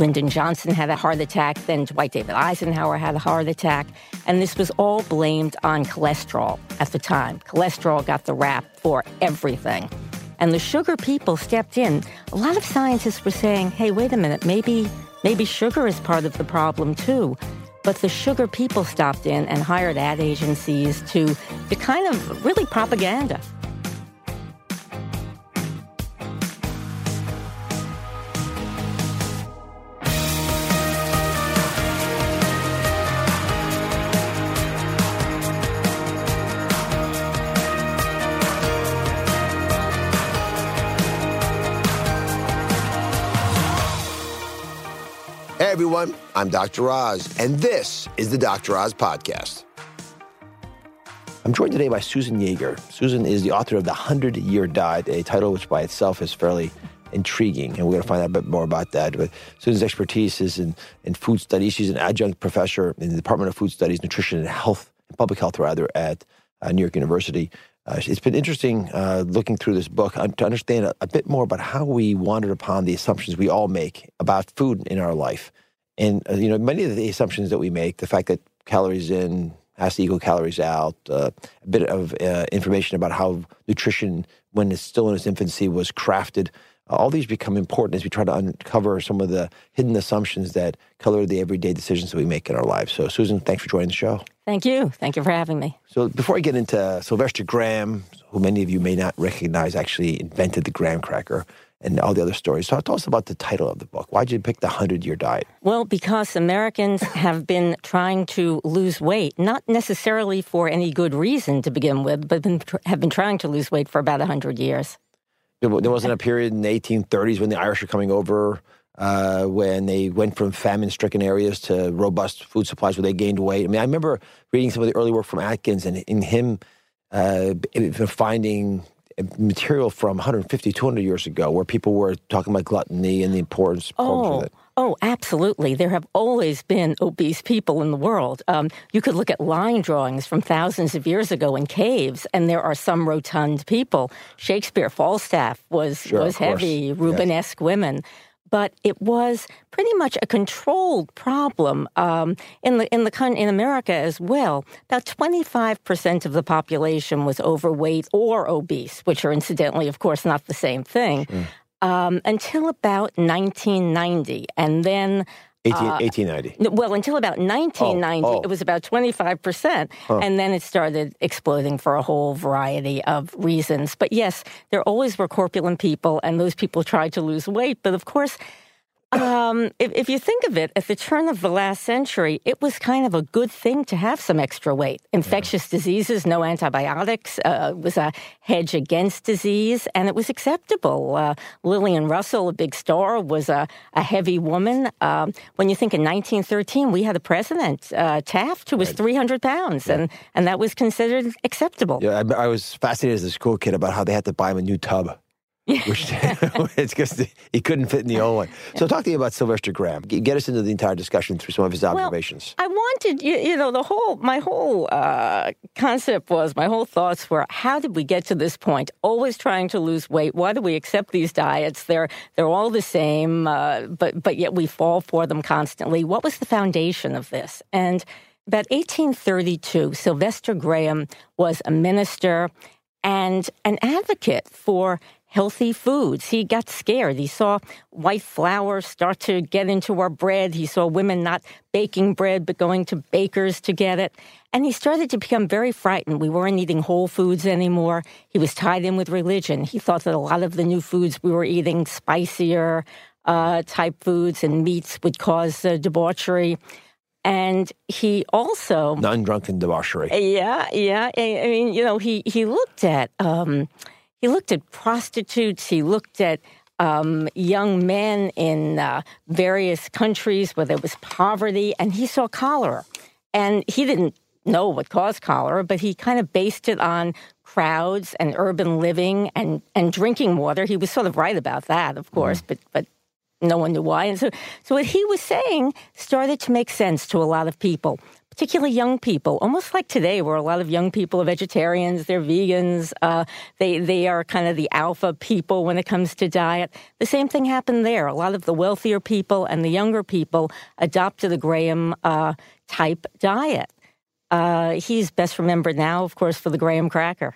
Lyndon Johnson had a heart attack, then Dwight David Eisenhower had a heart attack, and this was all blamed on cholesterol at the time. Cholesterol got the rap for everything. And the sugar people stepped in. A lot of scientists were saying, hey, wait a minute, maybe, maybe sugar is part of the problem too. But the sugar people stopped in and hired ad agencies to, to kind of really propaganda. Everyone, I'm Dr. Oz, and this is the Dr. Oz Podcast. I'm joined today by Susan Yager. Susan is the author of The Hundred Year Diet, a title which by itself is fairly intriguing, and we're going to find out a bit more about that. But Susan's expertise is in, in food studies. She's an adjunct professor in the Department of Food Studies, Nutrition and Health, Public Health rather, at uh, New York University. Uh, it's been interesting uh, looking through this book uh, to understand a, a, bit more about how we wandered upon the assumptions we all make about food in our life. And, uh, you know, many of the assumptions that we make, the fact that calories in has to equal calories out, uh, a bit of uh, information about how nutrition, when it's still in its infancy, was crafted. all these become important as we try to uncover some of the hidden assumptions that color the everyday decisions that we make in our lives. So, Susan, thanks for joining the show. Thank you. Thank you for having me. So, before I get into Sylvester Graham, who many of you may not recognize, actually invented the graham cracker and all the other stories. So, tell us about the title of the book. Why did you pick the 100 Year Diet? Well, because Americans have been trying to lose weight, not necessarily for any good reason to begin with, but been, have been trying to lose weight for about 100 years. There wasn't a period in the 1830s when the Irish were coming over uh, when they went from famine stricken areas to robust food supplies where they gained weight. I mean, I remember reading some of the early work from Atkins and in him uh, finding material from 150, 200 years ago where people were talking about gluttony and the importance oh. of it. Oh, absolutely. There have always been obese people in the world. Um, you could look at line drawings from thousands of years ago in caves, and there are some rotund people. Shakespeare, Falstaff was sure, was heavy, Rubenesque yes. women but it was pretty much a controlled problem um, in the in the in America as well. About twenty five percent of the population was overweight or obese, which are incidentally, of course, not the same thing. Mm. Um, until about 1990, and then 18, uh, 1890. Well, until about 1990, oh, oh. it was about 25%. Huh. And then it started exploding for a whole variety of reasons. But yes, there always were corpulent people, and those people tried to lose weight. But of course, Um, if, if, you think of it, at the turn of the last century, it was kind of a good thing to have some extra weight. Infectious yeah. diseases, no antibiotics, uh, was a hedge against disease, and it was acceptable. Uh, Lillian Russell, a big star, was a, a heavy woman. Um, when you think in 1913, we had a president, uh, Taft, who was right. 300 pounds, yeah. and, and that was considered acceptable. Yeah, I, I was fascinated as a school kid about how they had to buy him a new tub. Which it's because he couldn't fit in the old one. So talk to me about Sylvester Graham. Get us into the entire discussion through some of his observations. Well, I wanted you, you know the whole my whole uh, concept was my whole thoughts were how did we get to this point? Always trying to lose weight. Why do we accept these diets? They're they're all the same, uh, but but yet we fall for them constantly. What was the foundation of this? And about 1832, Sylvester Graham was a minister and an advocate for healthy foods. He got scared. He saw white flour start to get into our bread. He saw women not baking bread, but going to bakers to get it. And he started to become very frightened. We weren't eating whole foods anymore. He was tied in with religion. He thought that a lot of the new foods we were eating, spicier uh, type foods and meats, would cause uh, debauchery. And he also non-drunken debauchery. Yeah, yeah. I, mean, you know, he he looked at um, he looked at prostitutes. He looked at um, young men in uh, various countries where there was poverty, and he saw cholera. And he didn't know what caused cholera, but he kind of based it on crowds and urban living and, and drinking water. He was sort of right about that, of course, mm. but but no one knew why. And so, so what he was saying started to make sense to a lot of people particularly young people, almost like today, where a lot of young people are vegetarians, they're vegans, uh, they they are kind of the alpha people when it comes to diet. The same thing happened there. A lot of the wealthier people and the younger people adopted the Graham uh, type diet. Uh, he's best remembered now, of course, for the Graham cracker.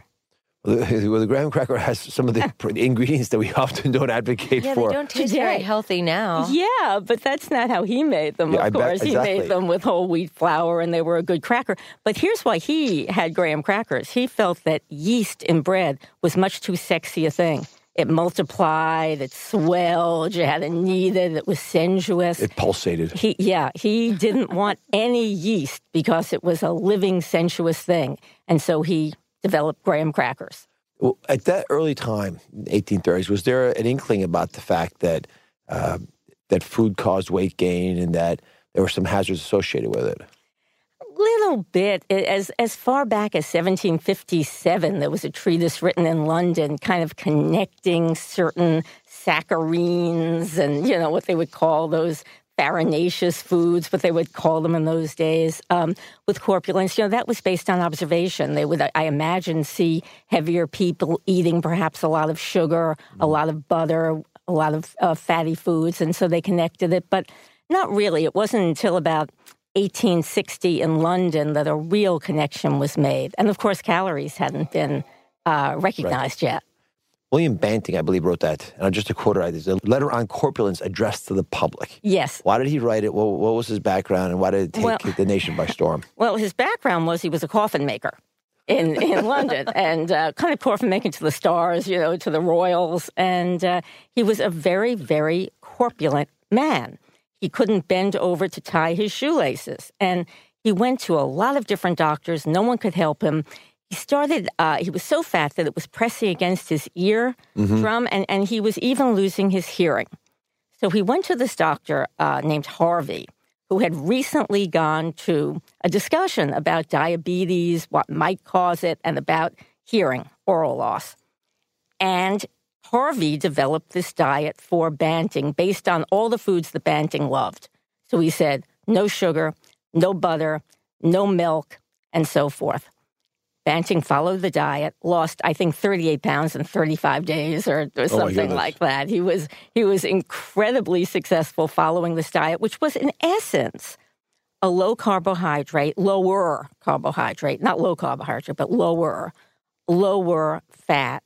Well, the graham cracker has some of the ingredients that we often don't advocate yeah, for. they don't taste very healthy now. Yeah, but that's not how he made them. Yeah, of course, bet, exactly. he made them with whole wheat flour, and they were a good cracker. But here's why he had graham crackers. He felt that yeast in bread was much too sexy a thing. It multiplied, it swelled, you had to knead it, it was sensuous. It pulsated. He, yeah, he didn't want any yeast because it was a living, sensuous thing. And so he developed graham crackers. Well, at that early time, 1830s, was there an inkling about the fact that uh, that food caused weight gain and that there were some hazards associated with it? A little bit. As as far back as 1757, there was a treatise written in London, kind of connecting certain saccharines and you know what they would call those farinaceous foods, what they would call them in those days, um, with corpulence. You know, that was based on observation. They would, I imagine, see heavier people eating perhaps a lot of sugar, a lot of butter, a lot of uh, fatty foods, and so they connected it. But not really. It wasn't until about 1860 in London that a real connection was made. And of course, calories hadn't been uh, recognized right. yet. William Banting, I believe, wrote that. And I'll just to quote it, it's a letter on corpulence addressed to the public. Yes. Why did he write it? What, what was his background? And why did it take well, the nation by storm? Well, his background was he was a coffin maker in, in London and uh, kind of coffin making to the stars, you know, to the royals. And uh, he was a very, very corpulent man. He couldn't bend over to tie his shoelaces. And he went to a lot of different doctors. No one could help him he started, uh, he was so fat that it was pressing against his ear mm-hmm. drum, and, and he was even losing his hearing. So he went to this doctor uh, named Harvey, who had recently gone to a discussion about diabetes, what might cause it, and about hearing, oral loss. And Harvey developed this diet for Banting based on all the foods that Banting loved. So he said, no sugar, no butter, no milk, and so forth. Banting followed the diet, lost I think 38 pounds in 35 days or, or oh something oh like that. He was he was incredibly successful following this diet, which was in essence a low carbohydrate, lower carbohydrate, not low carbohydrate, but lower, lower fat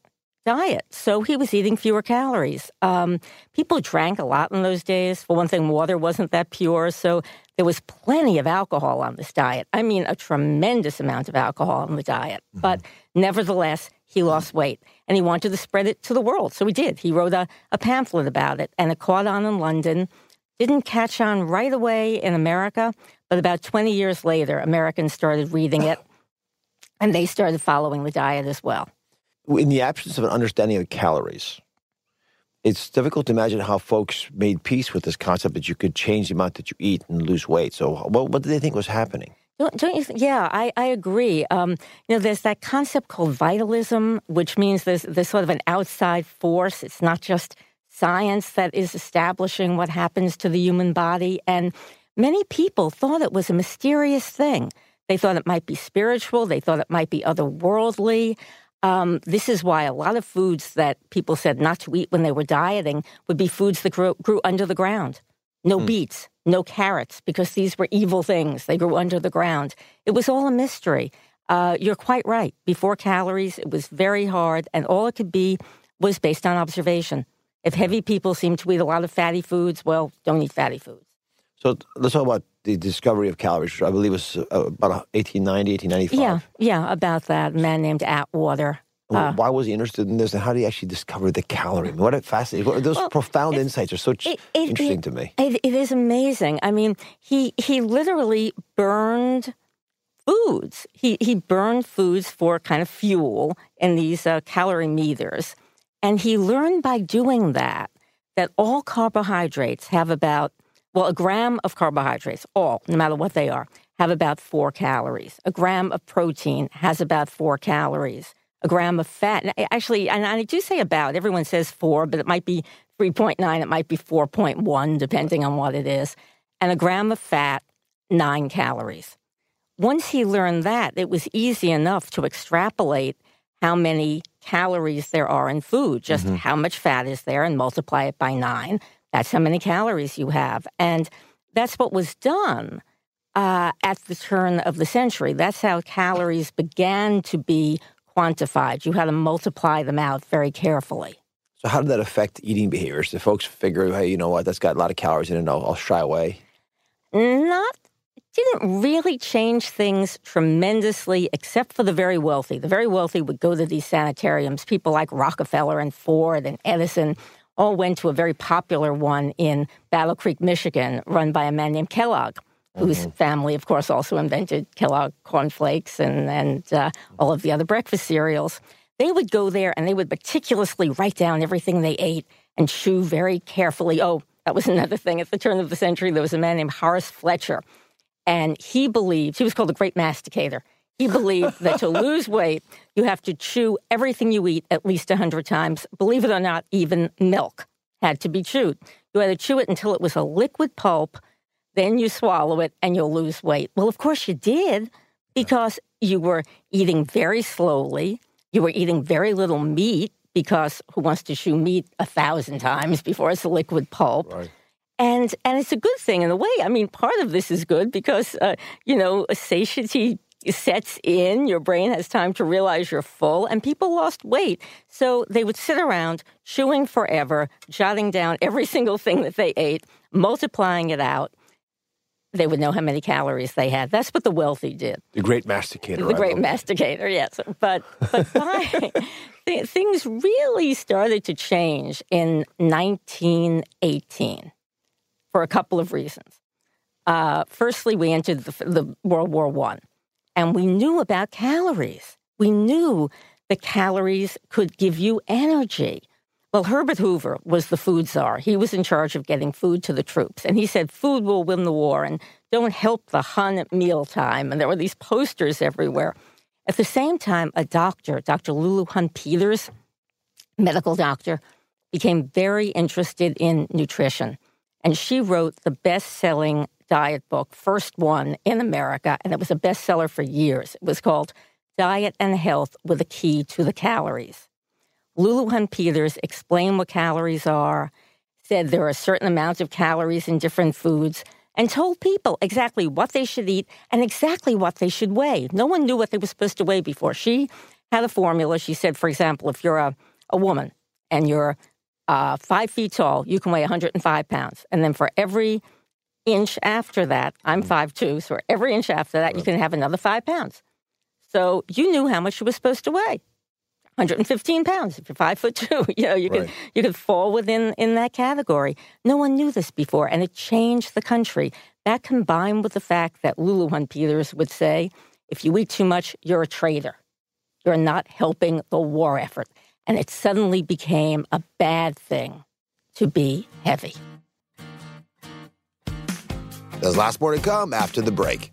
diet. So he was eating fewer calories. Um, people drank a lot in those days. For one thing, water wasn't that pure. So there was plenty of alcohol on this diet. I mean, a tremendous amount of alcohol on the diet. Mm-hmm. But nevertheless, he lost weight and he wanted to spread it to the world. So he did. He wrote a, a pamphlet about it and it caught on in London. Didn't catch on right away in America, but about 20 years later, Americans started reading it and they started following the diet as well. In the absence of an understanding of calories, it's difficult to imagine how folks made peace with this concept that you could change the amount that you eat and lose weight. So, what, what did they think was happening? Don't, don't you? Yeah, I, I agree. Um, you know, there's that concept called vitalism, which means there's there's sort of an outside force. It's not just science that is establishing what happens to the human body, and many people thought it was a mysterious thing. They thought it might be spiritual. They thought it might be otherworldly. Um, this is why a lot of foods that people said not to eat when they were dieting would be foods that grew, grew under the ground. No mm. beets, no carrots, because these were evil things. They grew under the ground. It was all a mystery. Uh, you're quite right. Before calories, it was very hard, and all it could be was based on observation. If heavy people seem to eat a lot of fatty foods, well, don't eat fatty foods. So let's talk about the discovery of calories. I believe it was uh, about 1890, 1895. Yeah, yeah, about that. Man named Atwater. Uh, Why was he interested in this, and how did he actually discover the calorie? I mean, what a fascinating! Those well, profound insights are so it, it, interesting it, to me. it is amazing. I mean, he he literally burned foods. He he burned foods for kind of fuel in these uh, calorimeters, and he learned by doing that that all carbohydrates have about well, a gram of carbohydrates, all, no matter what they are, have about four calories. A gram of protein has about four calories. A gram of fat, and actually, and I do say about, everyone says four, but it might be 3.9, it might be 4.1, depending on what it is. And a gram of fat, nine calories. Once he learned that, it was easy enough to extrapolate how many calories there are in food, just mm-hmm. how much fat is there, and multiply it by nine. That's how many calories you have. And that's what was done uh, at the turn of the century. That's how calories began to be quantified. You had to multiply them out very carefully. So, how did that affect eating behaviors? Did folks figure, hey, you know what, that's got a lot of calories in it, I'll, I'll shy away? Not it didn't really change things tremendously, except for the very wealthy. The very wealthy would go to these sanitariums. People like Rockefeller and Ford and Edison all went to a very popular one in Battle Creek, Michigan, run by a man named Kellogg, mm-hmm. whose family, of course, also invented Kellogg cornflakes and, and uh, all of the other breakfast cereals. They would go there and they would meticulously write down everything they ate and chew very carefully. Oh, that was another thing. At the turn of the century, there was a man named Horace Fletcher, and he believed, he was called the Great Masticator. He believed that to lose weight, you have to chew everything you eat at least 100 times. Believe it or not, even milk had to be chewed. You had to chew it until it was a liquid pulp, then you swallow it and you'll lose weight. Well, of course you did because you were eating very slowly. You were eating very little meat because who wants to chew meat a thousand times before it's a liquid pulp? Right. And and it's a good thing in a way. I mean, part of this is good because uh, you know satiety sets in, your brain has time to realize you're full, and people lost weight. So they would sit around chewing forever, jotting down every single thing that they ate, multiplying it out. They would know how many calories they had. That's what the wealthy did. The great masticator. The great masticator, yes. But but by, things really started to change in 1918 for a couple of reasons. Uh, firstly, we entered the, the World War One and we knew about calories. We knew that calories could give you energy. Well, Herbert Hoover was the food czar. He was in charge of getting food to the troops. And he said, food will win the war and don't help the Hun at mealtime. And there were these posters everywhere. At the same time, a doctor, Dr. Lulu Hunt Peters, medical doctor, became very interested in nutrition. And she wrote the best selling diet book, first one in America, and it was a bestseller for years. It was called Diet and Health with a Key to the Calories. Lulu Hunt Peters explained what calories are, said there are certain amounts of calories in different foods, and told people exactly what they should eat and exactly what they should weigh. No one knew what they were supposed to weigh before. She had a formula. She said, for example, if you're a, a woman and you're uh, five feet tall, you can weigh 105 pounds. And then for every inch after that, I'm mm. five two, so every inch after that, you can have another five pounds. So you knew how much you were supposed to weigh. 115 pounds. If you're five foot two, you know, you Right. could you could fall within in that category. No one knew this before, and it changed the country. That combined with the fact that Lulu Hunt Peters would say, if you eat too much, you're a traitor. You're not helping the war effort. And it suddenly became a bad thing to be heavy. There's lots more to come after the break.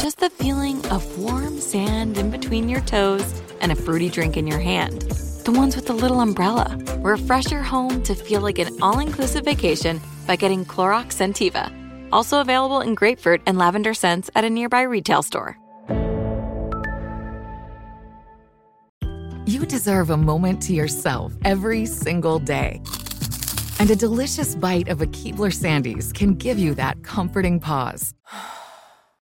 just the feeling of warm sand in between your toes and a fruity drink in your hand. The ones with the little umbrella. Refresh your home to feel like an all inclusive vacation by getting Clorox Scentiva. Also available in grapefruit and lavender scents at a nearby retail store. You deserve a moment to yourself every single day. And a delicious bite of a Keebler Sandies can give you that comforting pause.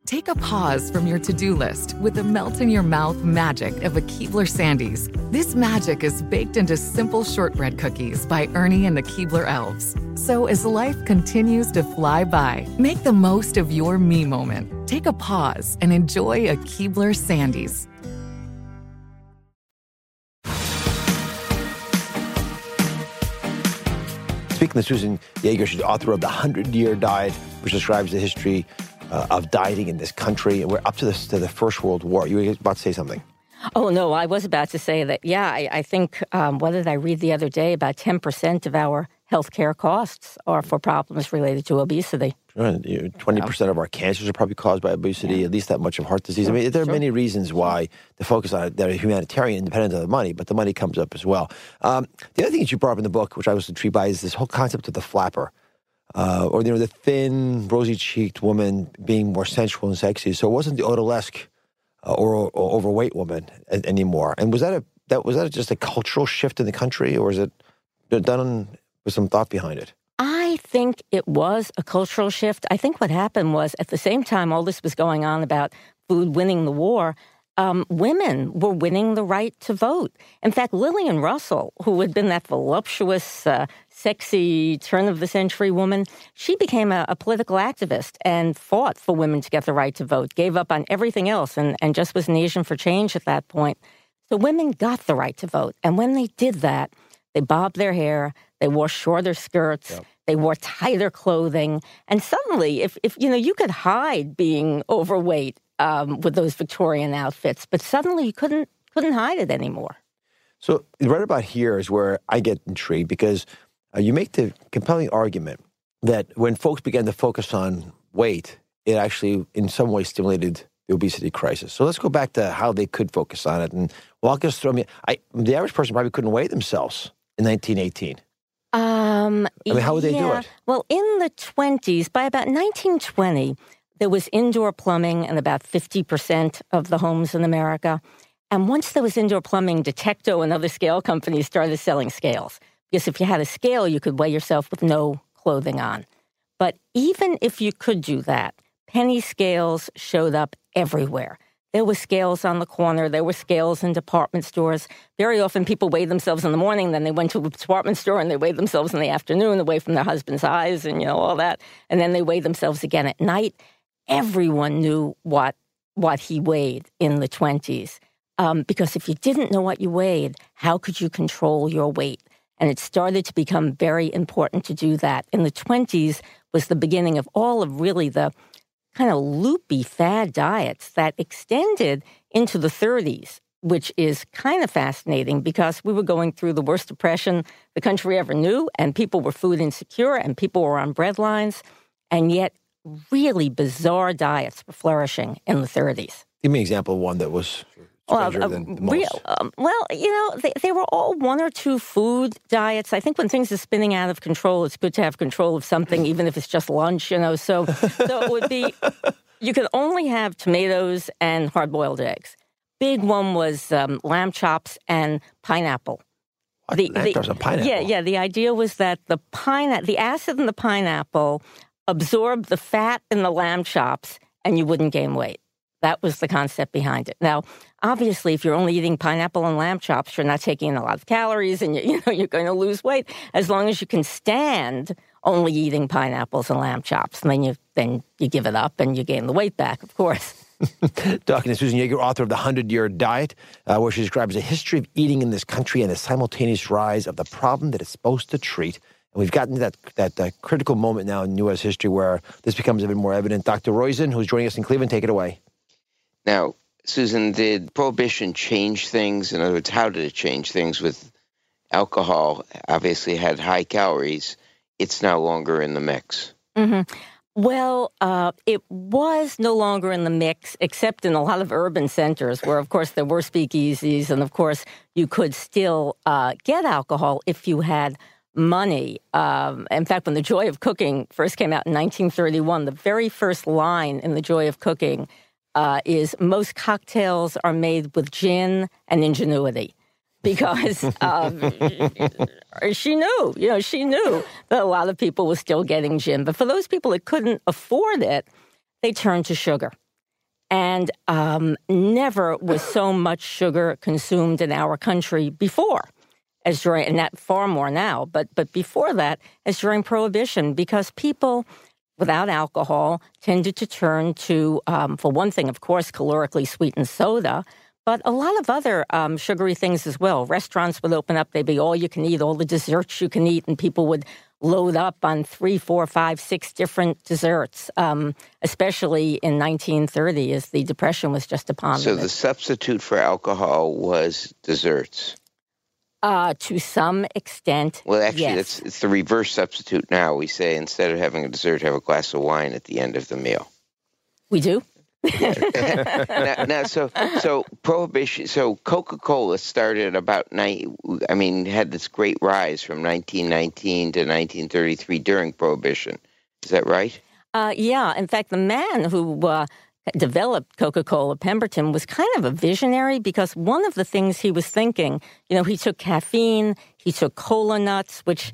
Take a pause from your to do list with the melt in your mouth magic of a Keebler Sandies. This magic is baked into simple shortbread cookies by Ernie and the Keebler Elves. So as life continues to fly by, make the most of your me moment. Take a pause and enjoy a Keebler Sandies. Speaking of Susan Yager, she's the author of The Hundred Year Diet, which describes the history uh, of dieting in this country. And we're up to, this, to the First World War. You were about to say something. Oh, no, I was about to say that, yeah, I, I think, um, what did I read the other day? About 10% of our healthcare costs are for problems related to obesity. Twenty percent of our cancers are probably caused by obesity. At least that much of heart disease. I mean, there are many reasons why the focus on it that are humanitarian, independent of the money, but the money comes up as well. Um, the other thing that you brought up in the book, which I was intrigued by, is this whole concept of the flapper, uh, or you know, the thin, rosy-cheeked woman being more sensual and sexy. So it wasn't the odalisque uh, or, or overweight woman a- anymore. And was that a that was that just a cultural shift in the country, or is it done with some thought behind it? I think it was a cultural shift. I think what happened was at the same time all this was going on about food winning the war, um, women were winning the right to vote. In fact, Lillian Russell, who had been that voluptuous, uh, sexy turn of the century woman, she became a, a political activist and fought for women to get the right to vote, gave up on everything else, and, and just was an agent for change at that point. So women got the right to vote. And when they did that, they bobbed their hair, they wore shorter skirts, they wore tighter clothing, and suddenly, if, if you know, you could hide being overweight um, with those Victorian outfits, but suddenly you couldn't couldn't hide it anymore. So right about here is where I get intrigued because uh, you make the compelling argument that when folks began to focus on weight, it actually in some way stimulated the obesity crisis. So let's go back to how they could focus on it and walk us through. I mean, I, the average person probably couldn't weigh themselves in 1918. Um, I mean, how would they do it? Well, in the 20s, by about 1920, there was indoor plumbing in about 50% of the homes in America. And once there was indoor plumbing, Detecto and other scale companies started selling scales. Because if you had a scale, you could weigh yourself with no clothing on. But even if you could do that, penny scales showed up everywhere. There were scales on the corner. There were scales in department stores. Very often people weighed themselves in the morning, then they went to a department store and they weighed themselves in the afternoon away from their husband's eyes and, you know, all that. And then they weighed themselves again at night. Everyone knew what, what he weighed in the 20s. Um, because if you didn't know what you weighed, how could you control your weight? And it started to become very important to do that. In the 20s was the beginning of all of really the kind of loopy fad diets that extended into the 30s, which is kind of fascinating because we were going through the worst depression the country ever knew, and people were food insecure, and people were on bread lines, and yet really bizarre diets were flourishing in the 30s. Give me an example of one that was well, uh, real, um, well, you know, they, they, were all one or two food diets. I think when things are spinning out of control, it's good to have control of something, even if it's just lunch. You know, so so it would be you could only have tomatoes and hard boiled eggs. Big one was um, lamb chops and pineapple. What? The, the, pineapple. Yeah, yeah. The idea was that the pine, the acid in the pineapple absorbed the fat in the lamb chops, and you wouldn't gain weight. That was the concept behind it. Now, obviously, if you're only eating pineapple and lamb chops, you're not taking in a lot of calories, and you, you know you're going to lose weight. As long as you can stand only eating pineapples and lamb chops, and then you then you give it up and you gain the weight back, of course. Talking to Susan Yager, author of The 100 Year Diet, uh, where she describes a history of eating in this country and the simultaneous rise of the problem that it's supposed to treat. And we've gotten to that, that, that critical moment now in U.S. history where this becomes even more evident. Dr. Roizen, who's joining us in Cleveland, take it away. Now, Susan, did prohibition change things? In other words, how did it change things with alcohol? Obviously, had high calories. It's no longer in the mix. Mm-hmm. Well, uh, it was no longer in the mix, except in a lot of urban centers where, of course, there were speakeasies, and of course, you could still uh, get alcohol if you had money. Um, in fact, when The Joy of Cooking first came out in 1931, the very first line in The Joy of Cooking uh, is most cocktails are made with gin and ingenuity because um, she knew, you know, she knew that a lot of people were still getting gin. But for those people that couldn't afford it, they turned to sugar. And um, never was so much sugar consumed in our country before as during, and that far more now, but, but before that, as during Prohibition, because people without alcohol tended to turn to, um, for one thing, of course, calorically sweetened soda, but a lot of other um, sugary things as well. Restaurants would open up, they'd be all you can eat, all the desserts you can eat, and people would load up on three, four, five, six different desserts, um, especially in 1930 as the Depression was just upon us. So the substitute for alcohol was desserts. Uh, to some extent. Well, actually, yes. it's, it's the reverse substitute now. We say instead of having a dessert, have a glass of wine at the end of the meal. We do. now, now, so so prohibition. So Coca Cola started about nine. I mean, had this great rise from 1919 to 1933 during prohibition. Is that right? Uh, yeah. In fact, the man who uh, developed Coca Cola, Pemberton, was kind of a visionary because one of the things he was thinking, you know, he took caffeine, he took cola nuts, which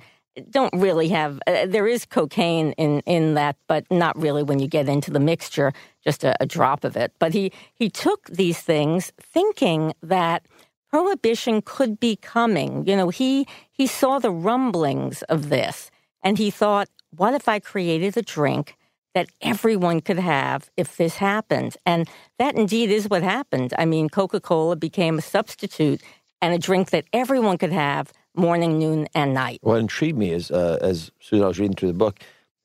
don't really have, uh, there is cocaine in, in that, but not really when you get into the mixture, just a, a drop of it. But he, he took these things thinking that prohibition could be coming. You know, he, he saw the rumblings of this and he thought, what if I created a drink that everyone could have if this happened. And that indeed is what happened. I mean, Coca Cola became a substitute and a drink that everyone could have morning, noon, and night. What intrigued me is, uh, as soon as I was reading through the book,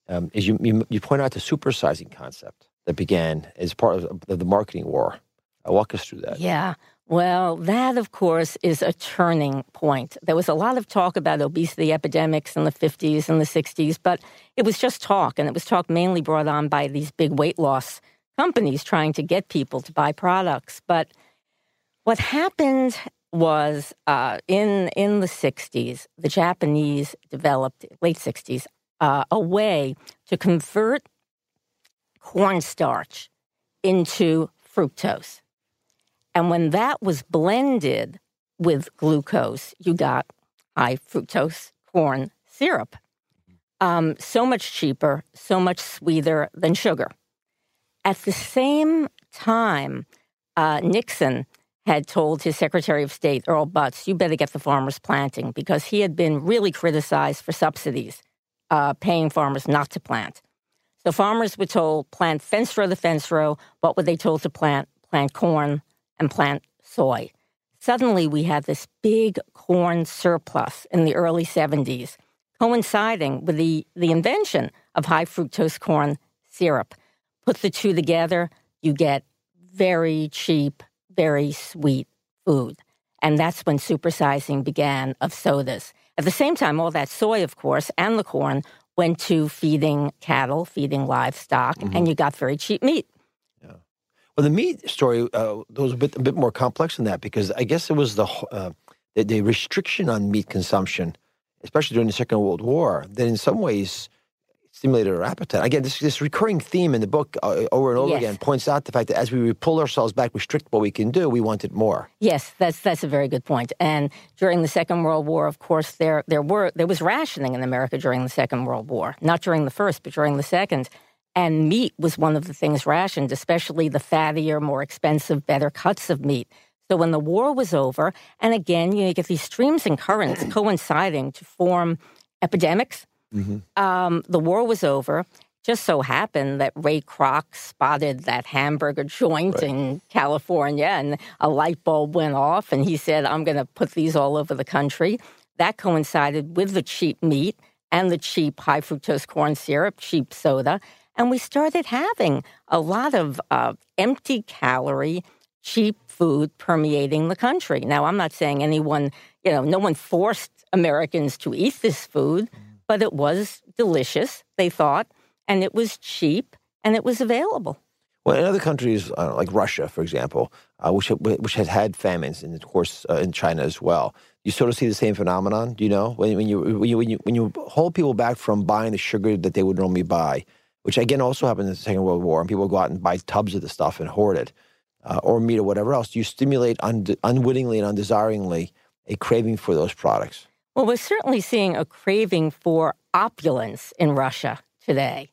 um, is you, you, you point out the supersizing concept that began as part of, of the marketing war. Uh, walk us through that. Yeah. Well, that, of course, is a turning point. There was a lot of talk about obesity epidemics in the 50s and the 60s, but it was just talk, and it was talk mainly brought on by these big weight loss companies trying to get people to buy products. But what happened was uh, in, in the 60s, the Japanese developed, late 60s, uh, a way to convert cornstarch into fructose. And when that was blended with glucose, you got high fructose corn syrup. Um, so much cheaper, so much sweeter than sugar. At the same time, uh, Nixon had told his Secretary of State, Earl Butz, you better get the farmers planting because he had been really criticized for subsidies, uh, paying farmers not to plant. So farmers were told plant fence row the fence row. What were they told to plant? Plant corn, and plant soy. Suddenly, we had this big corn surplus in the early 70s, coinciding with the, the invention of high fructose corn syrup. put the two together, you get very cheap, very sweet food. And that's when supersizing began of sodas. At the same time, all that soy, of course, and the corn went to feeding cattle, feeding livestock, mm-hmm. and you got very cheap meat. Well, the meat story uh, was a bit, a bit more complex than that because I guess it was the, uh, the, the restriction on meat consumption, especially during the Second World War, that in some ways stimulated our appetite. Again, this this recurring theme in the book uh, over and over yes. again points out the fact that as we pull ourselves back, restrict what we can do, we wanted more. Yes, that's that's a very good point. And during the Second World War, of course, there there were there was rationing in America during the Second World War, not during the first, but during the second. And meat was one of the things rationed, especially the fattier, more expensive, better cuts of meat. So when the war was over, and again, you, know, you get these streams and currents coinciding to form epidemics Mm-hmm. Um, the war was over. Just so happened that Ray Kroc spotted that hamburger joint right. in California and a light bulb went off, and he said, I'm going to put these all over the country. That coincided with the cheap meat and the cheap high fructose corn syrup, cheap soda. And we started having a lot of uh, empty calorie, cheap food permeating the country. Now, I'm not saying anyone, you know, no one forced Americans to eat this food. Mm-hmm but it was delicious, they thought, and it was cheap and it was available. Well, in other countries, uh, like Russia, for example, uh, which which has had famines, and of course uh, in China as well, you sort of see the same phenomenon. Do you know when, when, you, when you when you when you hold people back from buying the sugar that they would normally buy, which again also happened in the Second World War, and people go out and buy tubs of the stuff and hoard it, uh, or meat or whatever else. You stimulate un- unwittingly and undesiringly a craving for those products. Well, we're certainly seeing a craving for opulence in Russia today.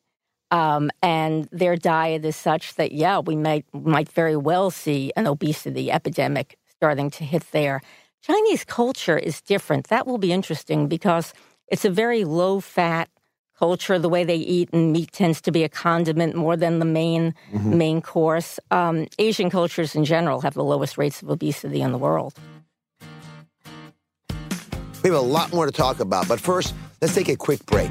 Um, and their diet is such that, yeah, we might, might very well see an obesity epidemic starting to hit there. Chinese culture is different. That will be interesting because it's a very low fat culture. The way they eat and meat tends to be a condiment more than the main mm-hmm. main course. Um, Asian cultures in general have the lowest rates of obesity in the world. We have a lot more to talk about, but first, let's take a quick break.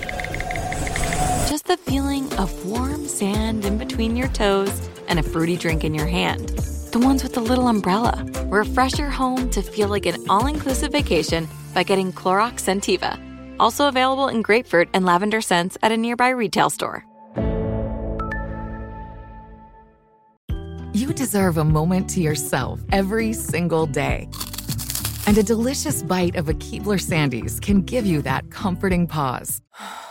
just the feeling of warm sand in between your toes and a fruity drink in your hand. The ones with the little umbrella. Refresh your home to feel like an all inclusive vacation by getting Clorox Scentiva. Also available in grapefruit and lavender scents at a nearby retail store. You deserve a moment to yourself every single day. And a delicious bite of a Keebler Sandies can give you that comforting pause.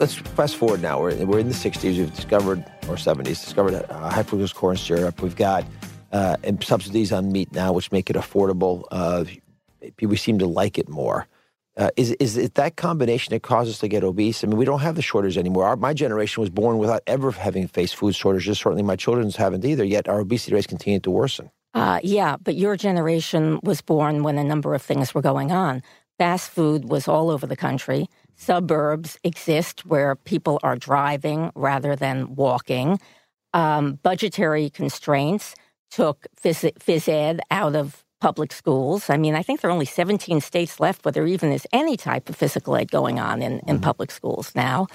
let's fast forward now. We're, we're in the 60s. We've discovered, or 70s, discovered uh, high fructose corn syrup. We've got uh, subsidies on meat now, which make it affordable. Uh, we seem to like it more. Uh, is, is it that combination that causes us to get obese? I mean, we don't have the shortage anymore. Our, my generation was born without ever having faced food shortages. Certainly my children's haven't either, yet our obesity rates continue to worsen. Uh, yeah, but your generation was born when a number of things were going on. Fast food was all over the country suburbs exist where people are driving rather than walking. Um, budgetary constraints took phys, phys ed out of public schools. I mean, I think there are only 17 states left where there even is any type of physical ed going on in, in mm-hmm. public schools now.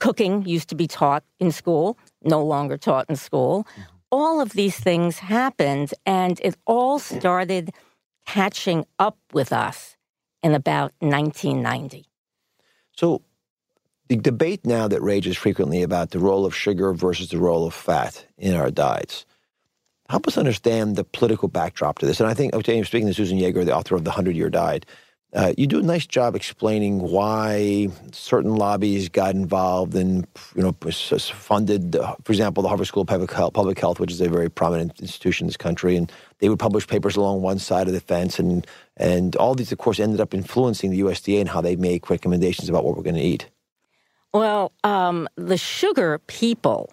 Cooking used to be taught in school, no longer taught in school. Mm-hmm. All of these things happened, and it all started catching up with us in about 1990. So, the debate now that rages frequently about the role of sugar versus the role of fat in our diets help us understand the political backdrop to this. And I think, okay, I'm speaking to Susan Yager, the author of The Hundred Year Diet. Uh, you do a nice job explaining why certain lobbies got involved and you know funded, uh, for example, the Harvard School of Public Health, Public Health, which is a very prominent institution in this country, and they would publish papers along one side of the fence, and and all these, of course, ended up influencing the USDA and how they make recommendations about what we're going to eat. Well, um, the sugar people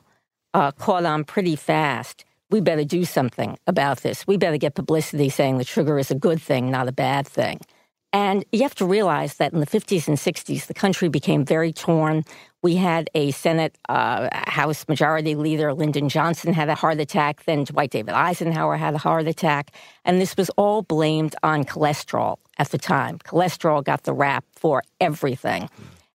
uh, caught on pretty fast we better do something about this. We better get publicity saying that sugar is a good thing, not a bad thing. And you have to realize that in the 50s and 60s, the country became very torn. We had a Senate uh, House Majority Leader, Lyndon Johnson, had a heart attack. Then Dwight David Eisenhower had a heart attack. And this was all blamed on cholesterol at the time. Cholesterol got the rap for everything.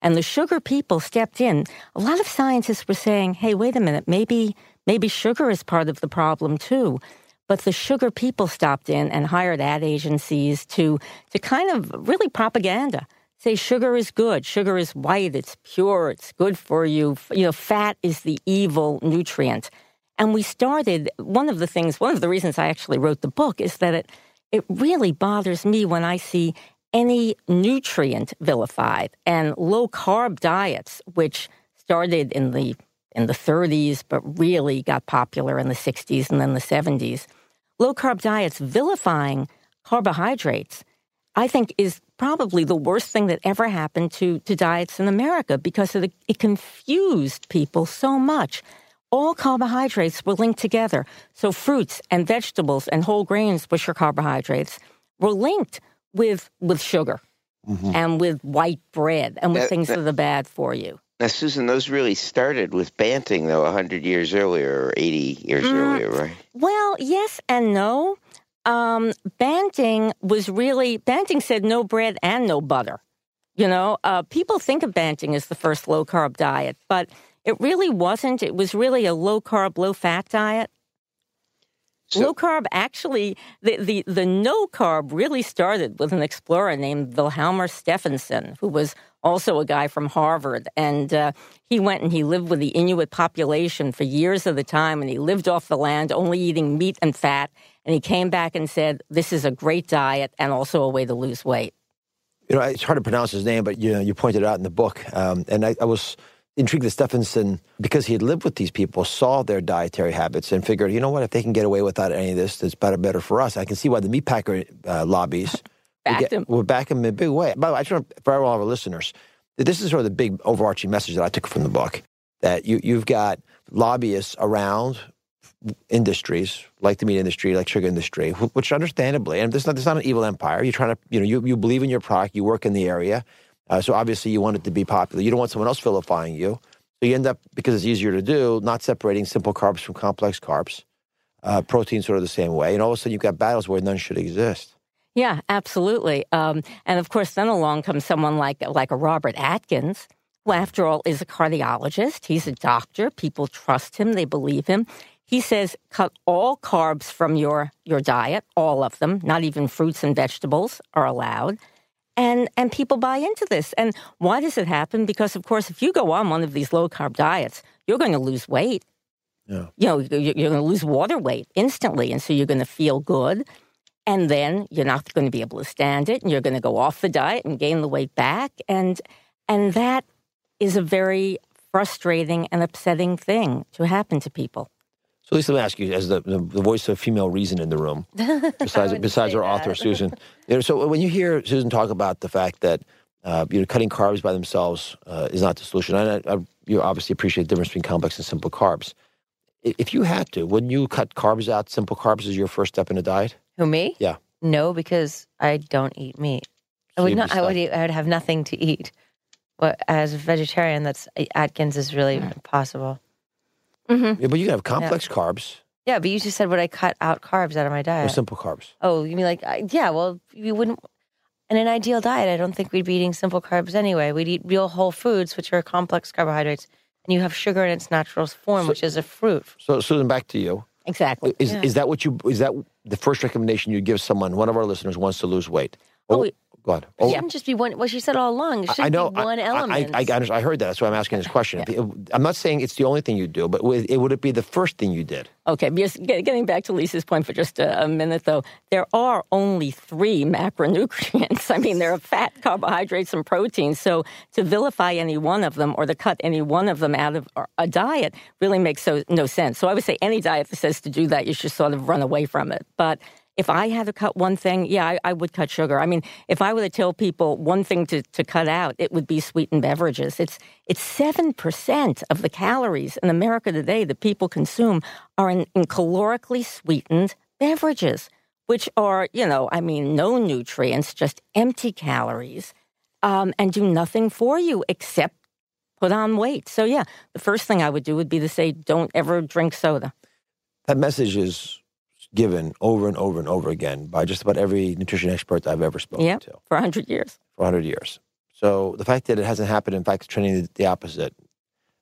And the sugar people stepped in. A lot of scientists were saying, hey, wait a minute, maybe Maybe sugar is part of the problem too. But the sugar people stopped in and hired ad agencies to, to kind of really propaganda. Say sugar is good, sugar is white, it's pure, it's good for you. You know, fat is the evil nutrient. And we started, one of the things, one of the reasons I actually wrote the book is that it, it really bothers me when I see any nutrient vilified and low carb diets, which started in the in the 30s, but really got popular in the 60s and then the 70s. Low carb diets vilifying carbohydrates, I think, is probably the worst thing that ever happened to, to diets in America because it, it confused people so much. All carbohydrates were linked together. So fruits and vegetables and whole grains, which are carbohydrates, were linked with, with sugar mm-hmm. and with white bread and with that, things that, that are bad for you. Now, Susan, those really started with Banting, though, 100 years earlier or 80 years mm, earlier, right? Well, yes and no. Um, Banting was really, Banting said no bread and no butter. You know, uh, people think of Banting as the first low carb diet, but it really wasn't. It was really a low carb, low fat diet. So, low carb actually, the, the, the no carb really started with an explorer named Vilhjalmur Stefansson, who was also a guy from Harvard. And uh, he went and he lived with the Inuit population for years at a time, and he lived off the land, only eating meat and fat. And he came back and said, This is a great diet and also a way to lose weight. You know, it's hard to pronounce his name, but you know, you pointed it out in the book. Um, and I, I was intrigued that Stefansson, because he had lived with these people, saw their dietary habits and figured, you know what, if they can get away without any of this, it's better better for us. I can see why the meatpacker uh, lobbies backed him. We're back him in a big way. By the way, I just want for all of our listeners, this is sort of the big overarching message that I took from the book that you, you've got lobbyists around industries like the meat industry, like sugar industry, which understandably, and this is not, this is not an evil empire. You're trying to, you know, you, you believe in your product, you work in the area. Uh, so obviously you want it to be popular. You don't want someone else vilifying you. So you end up, because it's easier to do, not separating simple carbs from complex carbs. Uh, protein sort of the same way. And all of a sudden you've got battles where none should exist. Yeah, absolutely. Um, and of course, then along comes someone like like a Robert Atkins, who, after all, is a cardiologist. He's a doctor. People trust him. They believe him. He says, cut all carbs from your your diet, all of them. Not even fruits and vegetables are allowed. And and people buy into this. And why does it happen? Because of course, if you go on one of these low carb diets, you're going to lose weight. Yeah. You know, you're going to lose water weight instantly, and so you're going to feel good and then you're not going to be able to stand it and you're going to go off the diet and gain the weight back and and that is a very frustrating and upsetting thing to happen to people so Lisa, let me ask you, as the, the, the voice of female reason in the room, besides besides our that. author Susan, you know, so when you hear Susan talk about the fact that uh, you know cutting carbs by themselves uh, is not the solution, and I, I, you obviously appreciate the difference between complex and simple carbs. If you had to, wouldn't you cut carbs out? Simple carbs as your first step in a diet. Who me? Yeah. No, because I don't eat meat. I would not. I would. Eat, I would have nothing to eat. But as a vegetarian, that's Atkins is really impossible. Mm-hmm. Yeah, but you can have complex yeah. carbs Yeah, but you just said would I cut out carbs out of my diet? Or diet? simple carbs. Oh, you mean like I- yeah? Well, you wouldn't. In an ideal diet, I don't think we'd be eating simple carbs anyway. We'd eat real whole foods, which are complex carbohydrates, and you have sugar in its natural form, So- which is a fruit. So, Susan, back to you. Exactly. Is Yeah. is that what you is that the first recommendation you give someone? One of our listeners wants to lose weight. Oh, wait. go ahead. It Oh, shouldn't just be one. What she said all along. It I- should I know. be one I, element. I, I, I, I heard that. That's why I'm asking this question. I'm not saying it's the only thing you do, but would it, would it be the first thing you did? Okay, because get- getting back to Lisa's point for just a, a minute, though, there are only three macronutrients. I mean, there are fat, carbohydrates, and proteins. So to vilify any one of them or to cut any one of them out of a diet really makes so, no sense. So I would say any diet that says to do that, you should sort of run away from it. But if I had to cut one thing, yeah, I, I would cut sugar. I mean, if I were to tell people one thing to, to cut out, it would be sweetened beverages. It's it's seven percent of the calories in America today that people consume are in, in calorically sweetened beverages, which are, you know, I mean, no nutrients, just empty calories, um, and do nothing for you except put on weight. So yeah, the first thing I would do would be to say, don't ever drink soda. That message is given over and over and over again by just about every nutrition expert I've ever spoken Yep. to For 100 years. for 100 years. So the fact that it hasn't happened, in fact, it's trending the, opposite,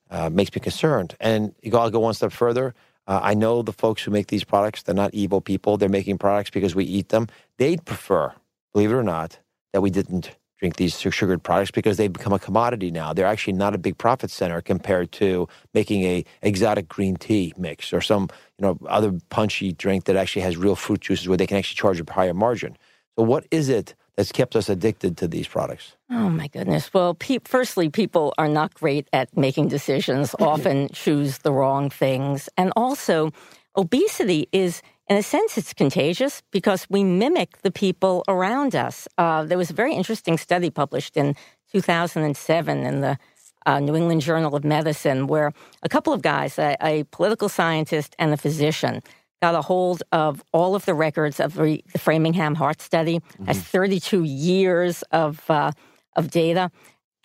uh, makes me concerned. And you go, I'll go one step further. Uh, I know the folks who make these products, they're not evil people. They're making products because we eat them. They'd prefer, believe it or not, that we didn't drink these sugared products because they've become a commodity now. They're actually not a big profit center compared to making a exotic green tea mix or some you know other punchy drink that actually has real fruit juices where they can actually charge a higher margin. So what is it that's kept us addicted to these products? Oh my goodness. Well, pe- firstly, people are not great at making decisions, often choose the wrong things. And also, obesity is, in a sense, it's contagious because we mimic the people around us. Uh, there was a very interesting study published in 2007 in the uh, New England Journal of Medicine where a couple of guys, a, a political scientist and a physician, got a hold of all of the records of the the Framingham Heart Study, has 32 years of uh, of data,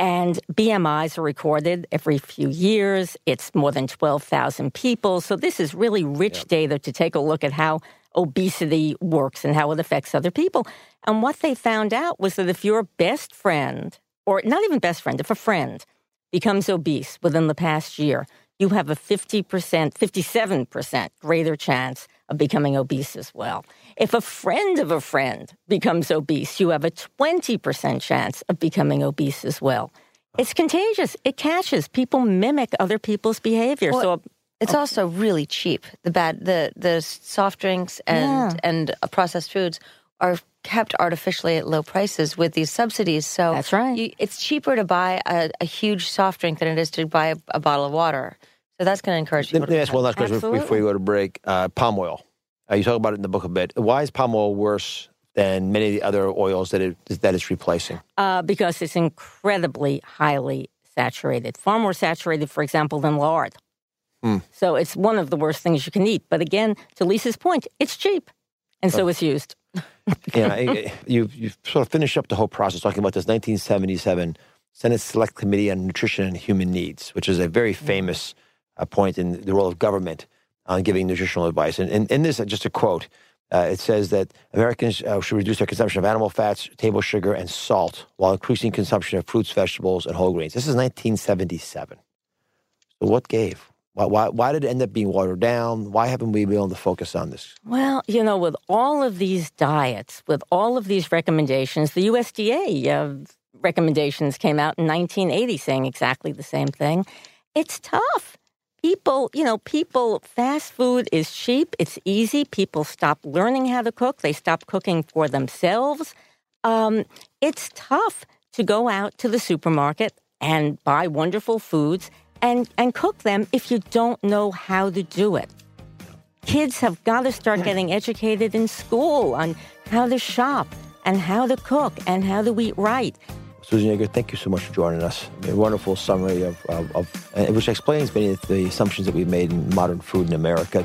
and BMIs are recorded every few years. It's more than 12,000 people, so this is really rich data to take a look at how obesity works and how it affects other people. And what they found out was that if your best friend, or not even best friend, if a friend becomes obese within the past year, you have a 50%, 57% greater chance becoming obese as well. If a friend of a friend becomes obese, you have a 20% chance of becoming obese as well. It's contagious. It catches. People mimic other people's behavior. Well, so It's also really cheap. The bad, the the soft drinks and Yeah. and uh, processed foods are kept artificially at low prices with these subsidies. So That's right. You, it's cheaper to buy a, a huge soft drink than it is to buy a, a bottle of water. So that's going to encourage Let me ask one last question before Absolutely. we go to break. Uh, palm oil. Uh, you talk about it in the book a bit. Why is palm oil worse than many of the other oils that it that it's replacing? uh, because it's incredibly highly saturated, far more saturated, for example, than lard. Hmm. So it's one of the worst things you can eat. But again, to Lisa's point, it's cheap, and so it's used. yeah, I- you you sort of finish up the whole process talking about this 1977 Senate Select Committee on Nutrition and Human Needs, which is a very famous uh, point in the role of government on giving nutritional advice. And in in this, uh, just a quote. Uh, it says that Americans uh, should reduce their consumption of animal fats, table sugar, and salt while increasing consumption of fruits, vegetables, and whole grains. This is 1977. So, what gave? Why, why, why did it end up being watered down? Why haven't we been able to focus on this? Well, you know, with all of these diets, with all of these recommendations, the USDA uh, recommendations came out in 1980 saying exactly the same thing. It's tough. People, you know, people, fast food is cheap, it's easy. People stop learning how to cook, they stop cooking for themselves. Um, it's tough to go out to the supermarket and buy wonderful foods and, and cook them if you don't know how to do it kids have got to start getting educated in school on how to shop and how to cook and how to eat right. Susan Yager, thank you so much for joining us. A wonderful summary of, of, of which explains many of the assumptions that we've made in modern food in America.